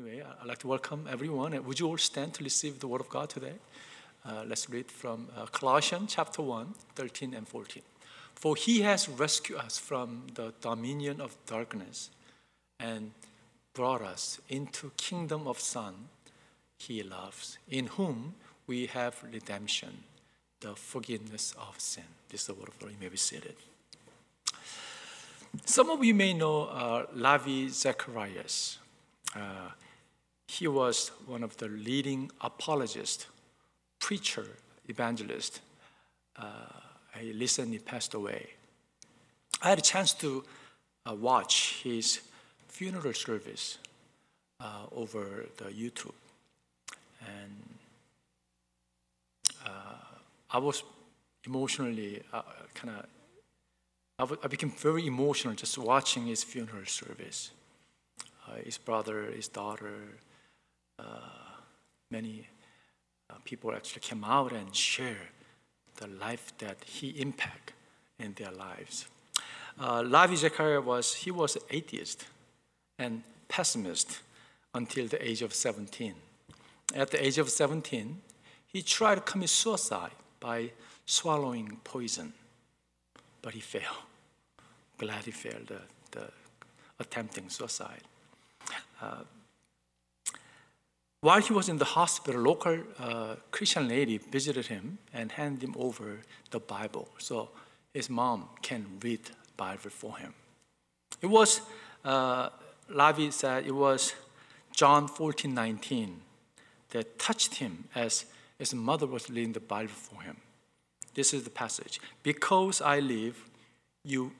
anyway, I'd like to welcome everyone. And would you all stand to receive the Word of God today? Uh, let's read from uh, Colossians chapter 1, 13 and 14. For he has rescued us from the dominion of darkness and brought us into kingdom of Son he loves, in whom we have redemption, the forgiveness of sin. This is the word of the Lord. You may be seated. Some of you may know uh, Ravi Zacharias. Uh, he was one of the leading apologist, preacher, evangelist. Uh, he recently passed away. I had a chance to uh, watch his funeral service uh, over the YouTube, and uh, I was emotionally kind of I became very emotional just watching his funeral service. Uh, his brother, his daughter, uh, many uh, people actually came out and shared the life that he impacted in their lives. Uh, Ravi Zacharias was, he was atheist and pessimist until the age of 17. At the age of 17, he tried to commit suicide by swallowing poison, but he failed glad he failed the, the attempting suicide. Uh, while he was in the hospital, local uh, Christian lady visited him and handed him over the Bible so his mom can read Bible for him. It was, uh, Ravi said, it was John 14, 19 that touched him as his mother was reading the Bible for him. This is the passage. Because I live, you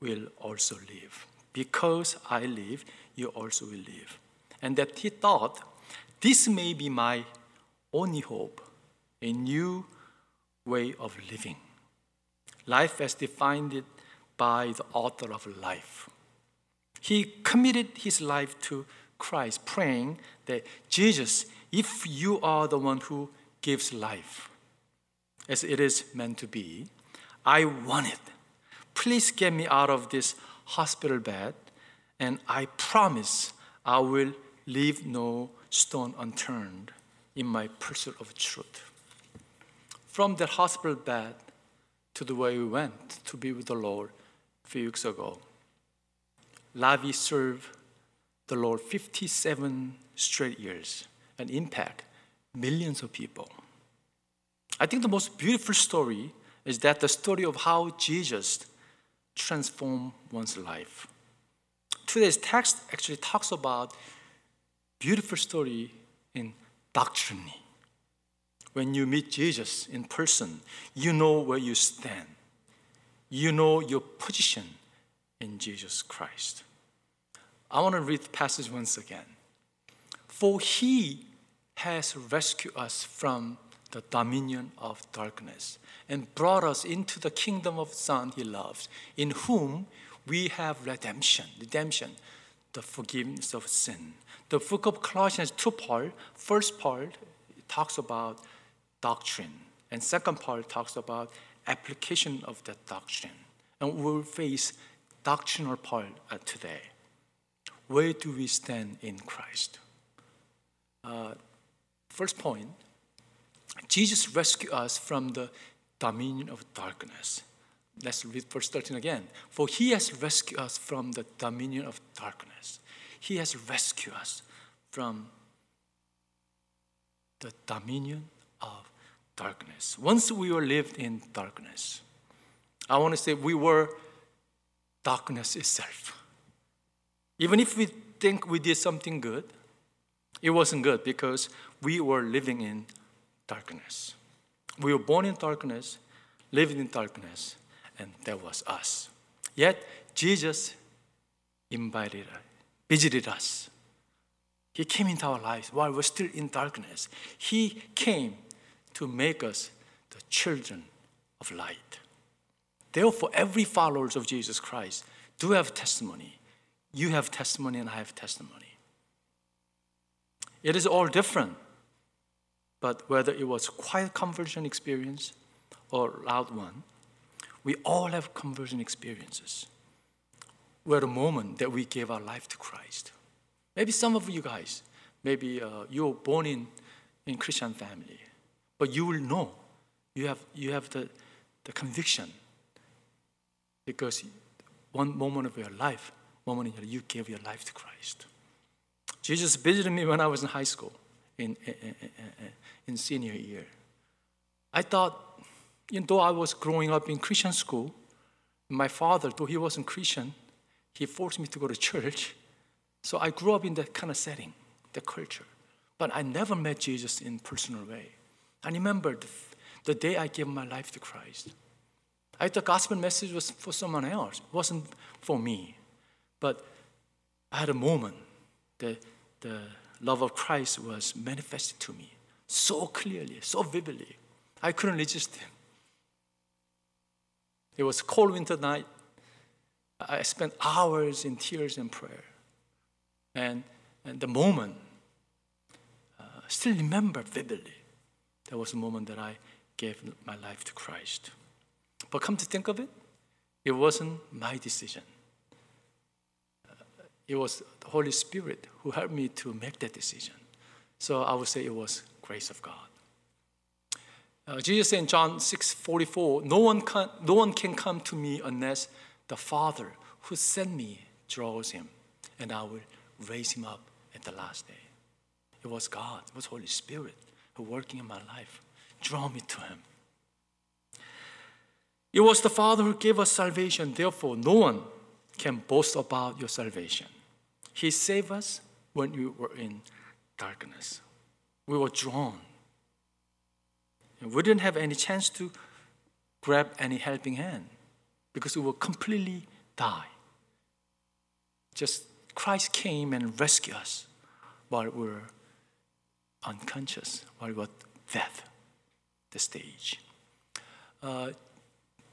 will also live. Because I live, you also will live. And that he thought, this may be my only hope, a new way of living. Life as defined by the author of life. He committed his life to Christ, praying that Jesus, if you are the one who gives life, as it is meant to be, I want it Please get me out of this hospital bed, and I promise I will leave no stone unturned in my pursuit of truth. From the hospital bed to the way we went to be with the Lord a few weeks ago, Lavi served the Lord 57 straight years and impact millions of people. I think the most beautiful story is that the story of how Jesus transformed one's life. Today's text actually talks about beautiful story in doctrine. When you meet Jesus in person, you know where you stand. You know your position in Jesus Christ. I want to read the passage once again. For he has rescued us from the dominion of darkness and brought us into the kingdom of the Son he loves, in whom we have redemption, redemption, the forgiveness of sin. The book of Colossians two part. First part talks about doctrine, and second part talks about application of that doctrine. And we'll face doctrinal part uh, today. Where do we stand in Christ? Uh, first point, Jesus rescued us from the dominion of darkness. Let's read verse 13 again. For he has rescued us from the dominion of darkness. He has rescued us from the dominion of darkness. Once we were lived in darkness, I want to say we were darkness itself. Even if we think we did something good, it wasn't good because we were living in darkness. We were born in darkness, living in darkness, and that was us. Yet Jesus invited us, visited us. He came into our lives while we're still in darkness. He came to make us the children of light. Therefore, every followers of Jesus Christ do have testimony. You have testimony, and I have testimony. It is all different. But whether it was quiet conversion experience or loud one, we all have conversion experiences. We're the moment that we gave our life to Christ. Maybe some of you guys maybe uh, you were born in, in Christian family, but you will know, you have, you have the, the conviction because one moment of your life, one moment in your you gave your life to Christ. Jesus visited me when I was in high school, in, in, in senior year. I thought, even though I was growing up in Christian school, my father, though he wasn't Christian, he forced me to go to church. So I grew up in that kind of setting, that culture. But I never met Jesus in personal way. I remember the, the day I gave my life to Christ. I thought gospel message was for someone else. It wasn't for me. But I had a moment that the love of Christ was manifested to me so clearly, so vividly. I couldn't resist him. It was cold winter night. I spent hours in tears and prayer. And, and the moment, uh, still remember vividly, that was the moment that I gave my life to Christ. But come to think of it, it wasn't my decision. Uh, it was the Holy Spirit who helped me to make that decision. So I would say it was grace of God. Uh, Jesus said in John 6 44, no one, can, no one can come to me unless the Father who sent me draws him, and I will raise him up at the last day. It was God, it was Holy Spirit who working in my life, draw me to him. It was the Father who gave us salvation, therefore, no one can boast about your salvation. He saved us when we were in darkness. We were drawn. And we didn't have any chance to grab any helping hand because we were completely die. Just Christ came and rescued us while we were unconscious, while we were death, the stage. Uh,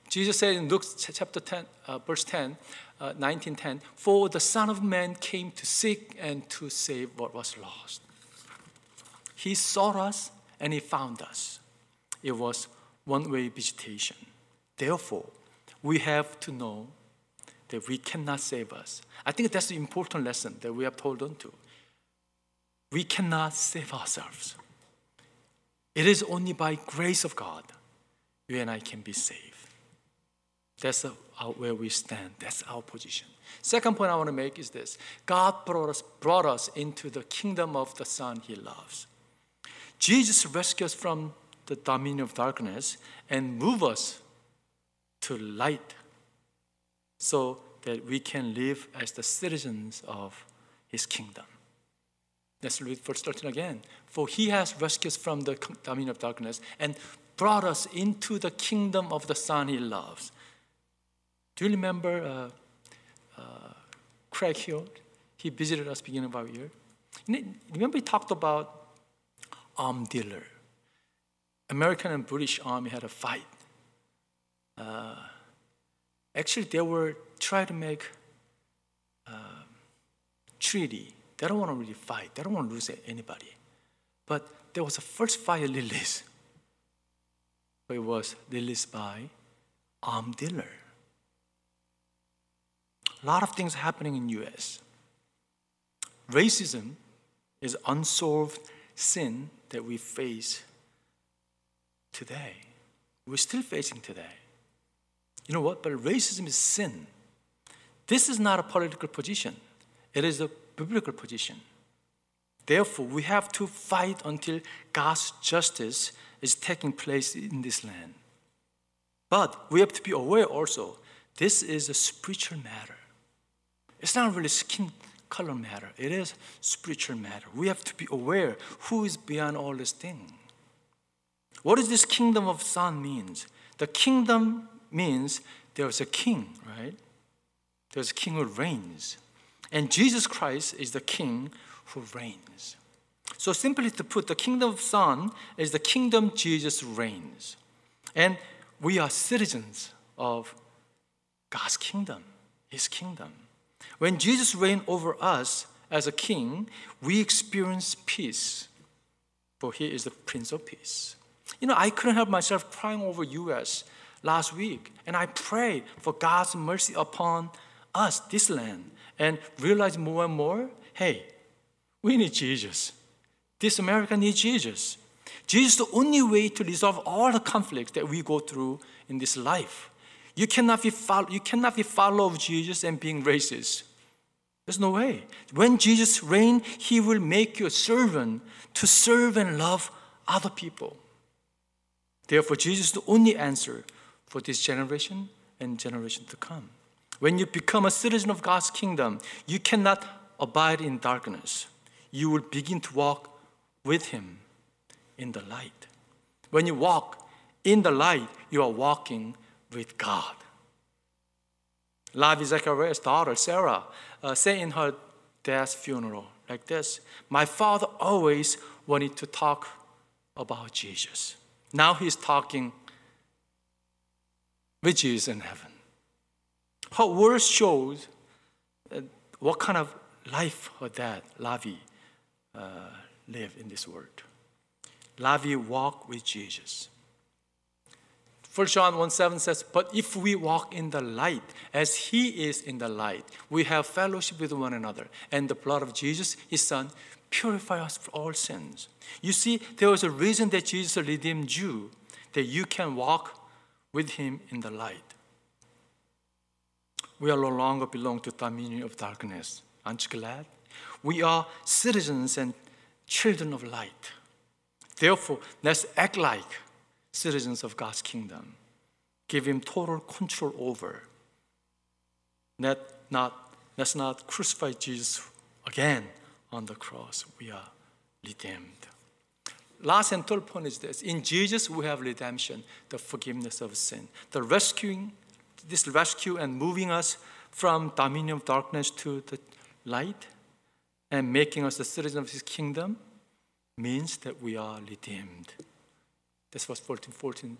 Jesus said in Luke chapter 10, uh, verse 10, uh, 19, 10, For the Son of Man came to seek and to save what was lost. He sought us and he found us. It was one way visitation. Therefore, we have to know that we cannot save us. I think that's the important lesson that we have told on to. We cannot save ourselves. It is only by grace of God you and I can be saved. That's uh, where we stand. That's our position. Second point I want to make is this God brought us, brought us into the kingdom of the Son he loves. Jesus rescued us from the dominion of darkness and move us to light so that we can live as the citizens of his kingdom. Let's read verse 13 again. For he has rescued us from the dominion of darkness and brought us into the kingdom of the Son he loves. Do you remember uh, uh, Craig Hill? He visited us beginning of our year. Remember he talked about arm dealer. American and British army had a fight. Uh, actually, they were trying to make uh, treaty. They don't want to really fight. They don't want to lose anybody. But there was a first fire release. It was released by arm dealer. A lot of things happening in US. Racism is unsolved sin that we face today. We're still facing today. You know what? But racism is sin. This is not a political position. It is a biblical position. Therefore, we have to fight until God's justice is taking place in this land. But we have to be aware also, this is a spiritual matter. It's not really skin color matter. It is spiritual matter. We have to be aware who is beyond all this thing. What does this kingdom of Son means? The kingdom means there's a king, right? There's a king who reigns. And Jesus Christ is the king who reigns. So simply to put, the kingdom of Son is the kingdom Jesus reigns. And we are citizens of God's kingdom, his kingdom. When Jesus reigned over us as a king, we experience peace, for he is the Prince of Peace. You know, I couldn't help myself crying over US last week, and I pray for God's mercy upon us, this land, and realize more and more, hey, We need Jesus. This America needs Jesus. Jesus is the only way to resolve all the conflicts that we go through in this life. You cannot be follow, you cannot be follower of Jesus and being racist. There's no way. When Jesus reigns, he will make you a servant to serve and love other people. Therefore, Jesus is the only answer for this generation and generation to come. When you become a citizen of God's kingdom, you cannot abide in darkness. You will begin to walk with Him in the light. When you walk in the light, you are walking with God. Lavi Zechariah's daughter, Sarah, uh, said in her dad's funeral like this My father always wanted to talk about Jesus. Now he's talking with Jesus in heaven. Her words shows uh, what kind of life her dad, Lavi, uh, lived in this world. Lavi walked with Jesus. 1 John 1 7 says, But if we walk in the light, as he is in the light, we have fellowship with one another, and the blood of Jesus, his son, purify us from all sins. You see, there was a reason that Jesus redeemed you, that you can walk with him in the light. We are no longer belong to the dominion of darkness. Aren't you glad? We are citizens and children of light. Therefore, let's act like citizens of God's kingdom. Give him total control over. Let not, let's not crucify Jesus again on the cross. We are redeemed. Last and third point is this in Jesus, we have redemption, the forgiveness of sin, the rescuing, this rescue and moving us from dominion of darkness to the light and making us the citizen of his kingdom means that we are redeemed. That's what 14, 14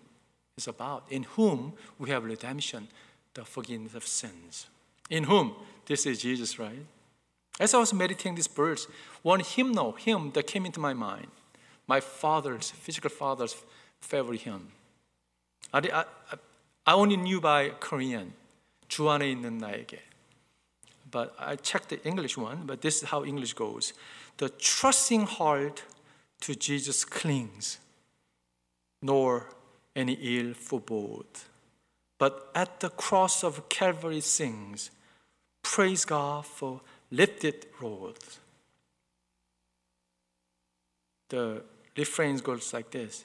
is about. In whom we have redemption, the forgiveness of sins. In whom? This is Jesus, right? As I was meditating these words, one hymnal, hymn that came into my mind, my father's, physical father's favorite hymn. I, I, I only knew by Korean, 주 안에 있는 나에게. But I checked the English one, but this is how English goes. The trusting heart to Jesus clings nor any ill forebode. But at the cross of Calvary sings, praise God for lifted roads. The refrain goes like this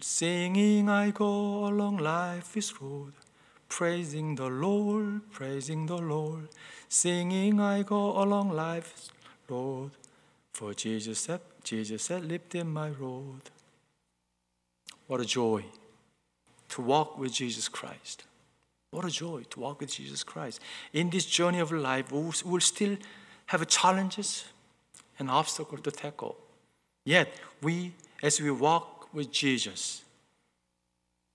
Singing, I go along life's road, praising the Lord, praising the Lord. Singing, I go along life's road, for Jesus said, Jesus said, lifted my road. What a joy to walk with Jesus Christ. What a joy to walk with Jesus Christ. In this journey of life, we'll still have challenges and obstacles to tackle. Yet, we, as we walk with Jesus,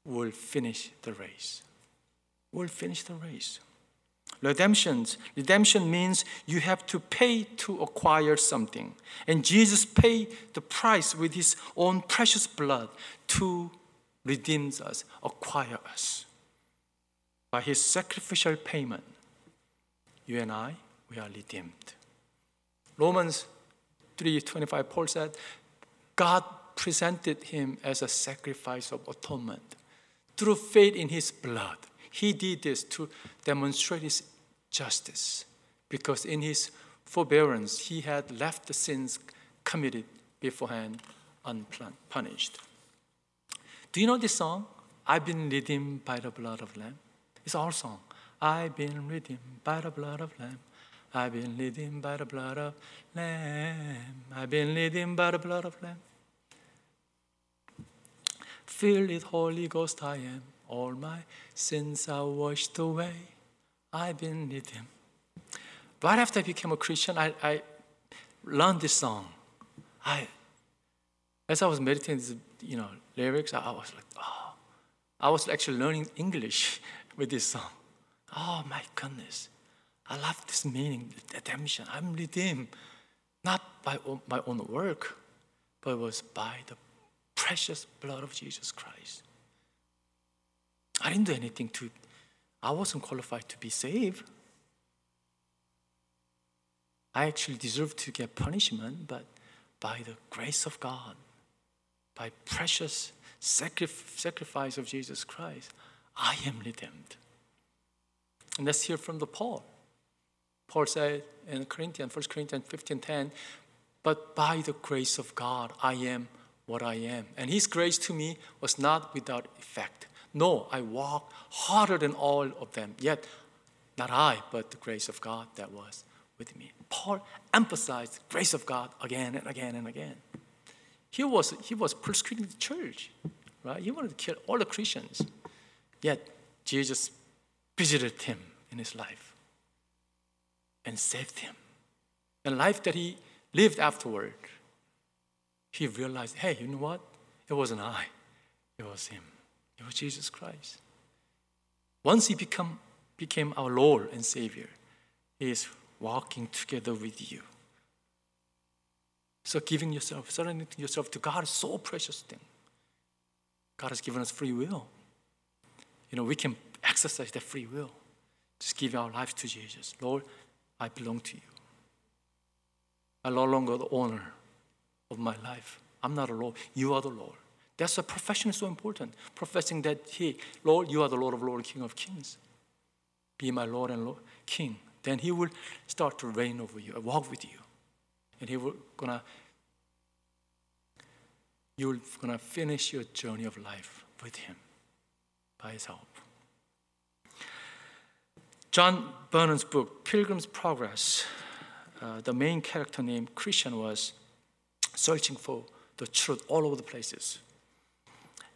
will finish the race. We'll finish the race. Redemption. Redemption means you have to pay to acquire something. And Jesus paid the price with his own precious blood to redeem us, acquire us. By his sacrificial payment, you and I, we are redeemed. Romans 3:25 Paul said, God presented him as a sacrifice of atonement through faith in his blood. He did this to demonstrate his justice because in his forbearance he had left the sins committed beforehand unpunished. Do you know this song? I've been redeemed by the blood of Lamb. It's our song. I've been redeemed by the blood of Lamb. I've been redeemed by the blood of Lamb. I've been redeemed by the blood of Lamb. Fill with Holy Ghost, I am. All my sins are washed away. I've been him. Right after I became a Christian, I, I learned this song. I, as I was meditating you know, lyrics, I was like, oh, I was actually learning English with this song. Oh my goodness, I love this meaning, redemption. I'm redeemed, not by my own work, but it was by the precious blood of Jesus Christ. I didn't do anything to I wasn't qualified to be saved. I actually deserve to get punishment, but by the grace of God, by precious sacrifice of Jesus Christ, I am redeemed. And let's hear from the Paul. Paul said in Corinthians, 1 Corinthians 15 10, but by the grace of God, I am what I am. And his grace to me was not without effect. No, I walked harder than all of them. Yet, not I, but the grace of God that was with me. Paul emphasized grace of God again and again and again. He was, he was persecuting the church, right? He wanted to kill all the Christians. Yet, Jesus visited him in his life and saved him. The life that he lived afterward, he realized, hey, you know what? It wasn't I, it was him. It was Jesus Christ. Once he become, became our Lord and Savior, he is walking together with you. So giving yourself, surrendering yourself to God is so precious thing. God has given us free will. You know, we can exercise that free will. Just give our life to Jesus. Lord, I belong to you. I'm no longer the owner of my life. I'm not a Lord. You are the Lord. That's why profession is so important. Professing that, hey, Lord, you are the Lord of Lords, King of Kings. Be my Lord and Lord, King. Then He will start to reign over you, walk with you, and He will gonna. You're gonna finish your journey of life with Him by His help. John Bunyan's book, Pilgrim's Progress, uh, the main character named Christian was searching for the truth all over the places.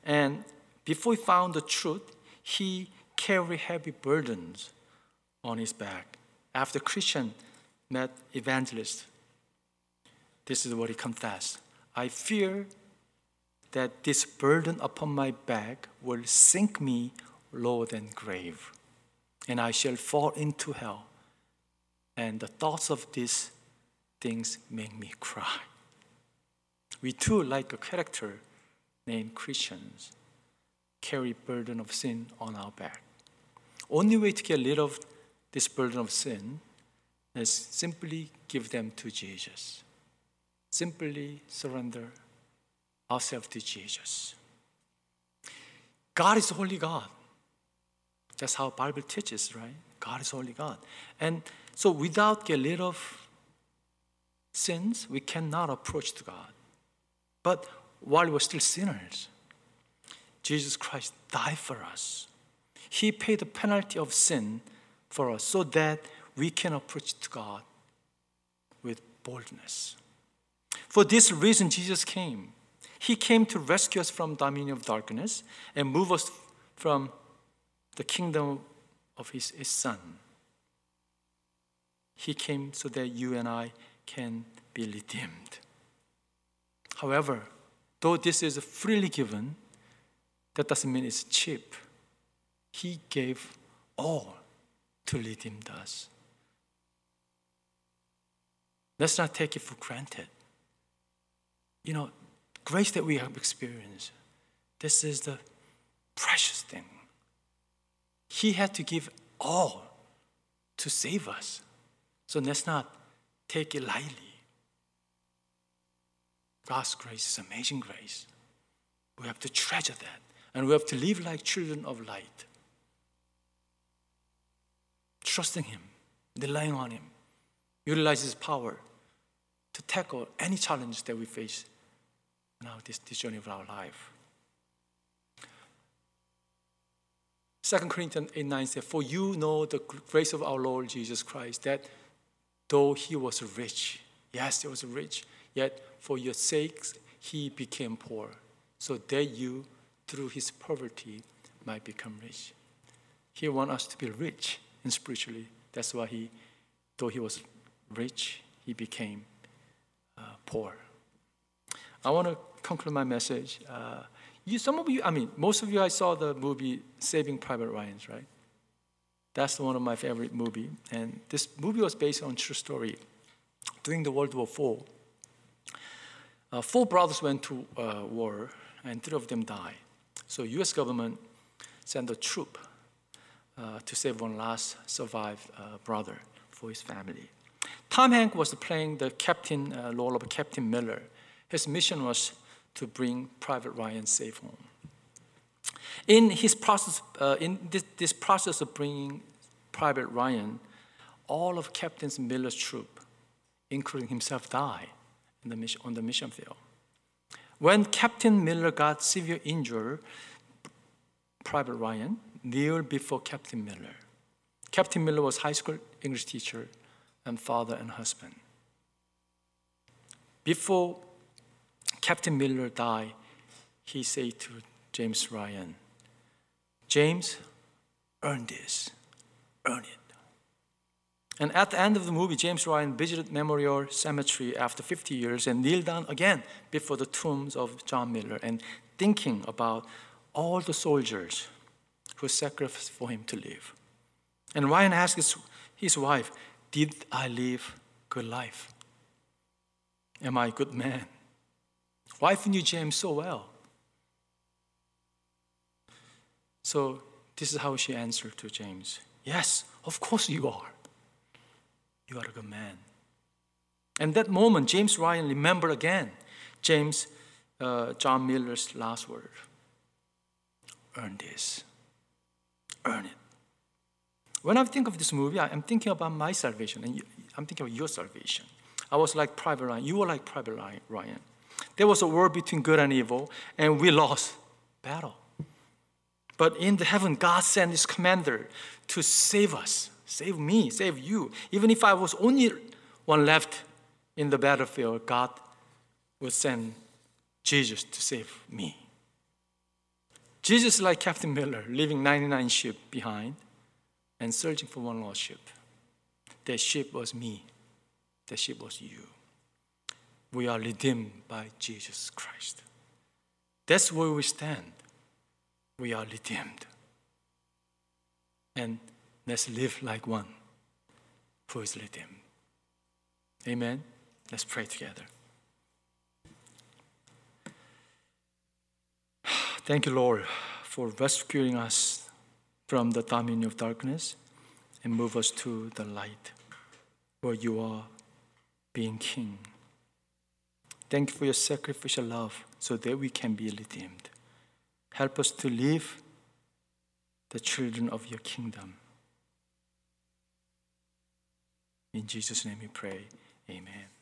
And before he found the truth, he carried heavy burdens on his back. After Christian met evangelist, this is what he confessed. I fear that this burden upon my back will sink me lower than grave and I shall fall into hell. And the thoughts of these things make me cry. We too, like a character named Christians, carry burden of sin on our back. Only way to get rid of this burden of sin is simply give them to Jesus. Simply surrender ourselves to Jesus. God is holy God. That's how Bible teaches, right? God is holy God. And so without get rid of sins, we cannot approach to God. But while we're still sinners, Jesus Christ died for us. He paid the penalty of sin for us so that we can approach to God with boldness. For this reason, Jesus came. He came to rescue us from dominion of darkness and move us from the kingdom of his, his son. He came so that you and I can be redeemed. However, though this is freely given, that doesn't mean it's cheap. He gave all to redeem us. Let's not take it for granted. You know, grace that we have experienced, this is the precious thing. He had to give all to save us. So let's not take it lightly. God's grace is amazing grace. We have to treasure that. And we have to live like children of light. Trusting Him, relying on Him, utilize His power to tackle any challenge that we face now this, this journey of our life. 2 Corinthians 8 9 says, For you know the grace of our Lord Jesus Christ, that though he was rich, yes, he was rich, yet for your sakes he became poor, so that you, through his poverty, might become rich. He wants us to be rich and spiritually. That's why he, though he was rich, he became uh, poor. I want to conclude my message. Uh, you, some of you, I mean, most of you, I saw the movie Saving Private Ryan, right? That's one of my favorite movie. And this movie was based on true story. During the World War IV, uh, four brothers went to uh, war, and three of them died. So U.S. government sent a troop uh, to save one last survived uh, brother for his family. Tom Hanks was playing the captain uh, role of Captain Miller. His mission was to bring Private Ryan safe home. In his process, uh, in this, this process of bringing Private Ryan, all of Captain Miller's troop, including himself, died the mission, on the mission field. When Captain Miller got severe injured, Private Ryan kneeled before Captain Miller. Captain Miller was high school English teacher and father and husband. Before Captain Miller died, he said to James Ryan, James, earn this, earn it. And at the end of the movie, James Ryan visited Memorial Cemetery after 50 years and kneeled down again before the tombs of John Miller and thinking about all the soldiers who sacrificed for him to live. And Ryan asked his, his wife, Did I live a good life? Am I a good man? Wife knew James so well. So this is how she answered to James Yes, of course you are. You are a good man. And that moment, James Ryan remembered again James uh, John Miller's last word Earn this. Earn it. When I think of this movie, I'm thinking about my salvation, and I'm thinking of your salvation. I was like Private Ryan. You were like Private Ryan. There was a war between good and evil, and we lost battle. But in the heaven, God sent His commander to save us Save me, save you. Even if I was only one left in the battlefield, God would send Jesus to save me. Jesus is like Captain Miller, leaving 99 sheep behind and searching for one lost sheep. That sheep was me. That sheep was you. We are redeemed by Jesus Christ. That's where we stand. We are redeemed. And Let's live like one who is redeemed. Amen. Let's pray together. Thank you, Lord, for rescuing us from the dominion of darkness and move us to the light where you are being king. Thank you for your sacrificial love so that we can be redeemed. Help us to live the children of your kingdom. In Jesus' name we pray. Amen.